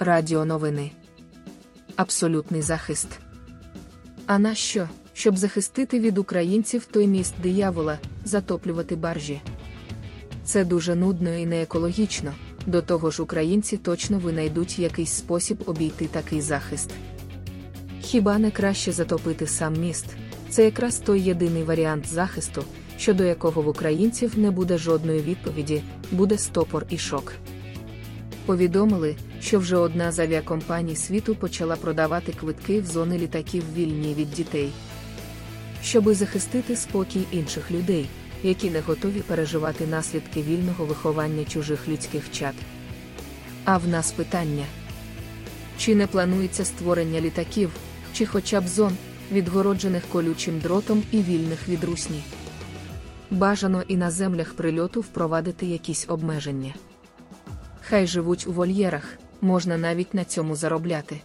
Радіоновини. Абсолютний захист. А на що? Щоб захистити від українців той міст диявола, затоплювати баржі. Це дуже нудно і не екологічно. До того ж, українці точно винайдуть якийсь спосіб обійти такий захист. Хіба не краще затопити сам міст? Це якраз той єдиний варіант захисту, щодо якого в українців не буде жодної відповіді, буде стопор і шок. Повідомили, що вже одна з авіакомпаній світу почала продавати квитки в зони літаків вільні від дітей, щоби захистити спокій інших людей, які не готові переживати наслідки вільного виховання чужих людських чад. А в нас питання: чи не планується створення літаків, чи хоча б зон, відгороджених колючим дротом і вільних від русні? Бажано і на землях прильоту впровадити якісь обмеження. Хай живуть у вольєрах, можна навіть на цьому заробляти.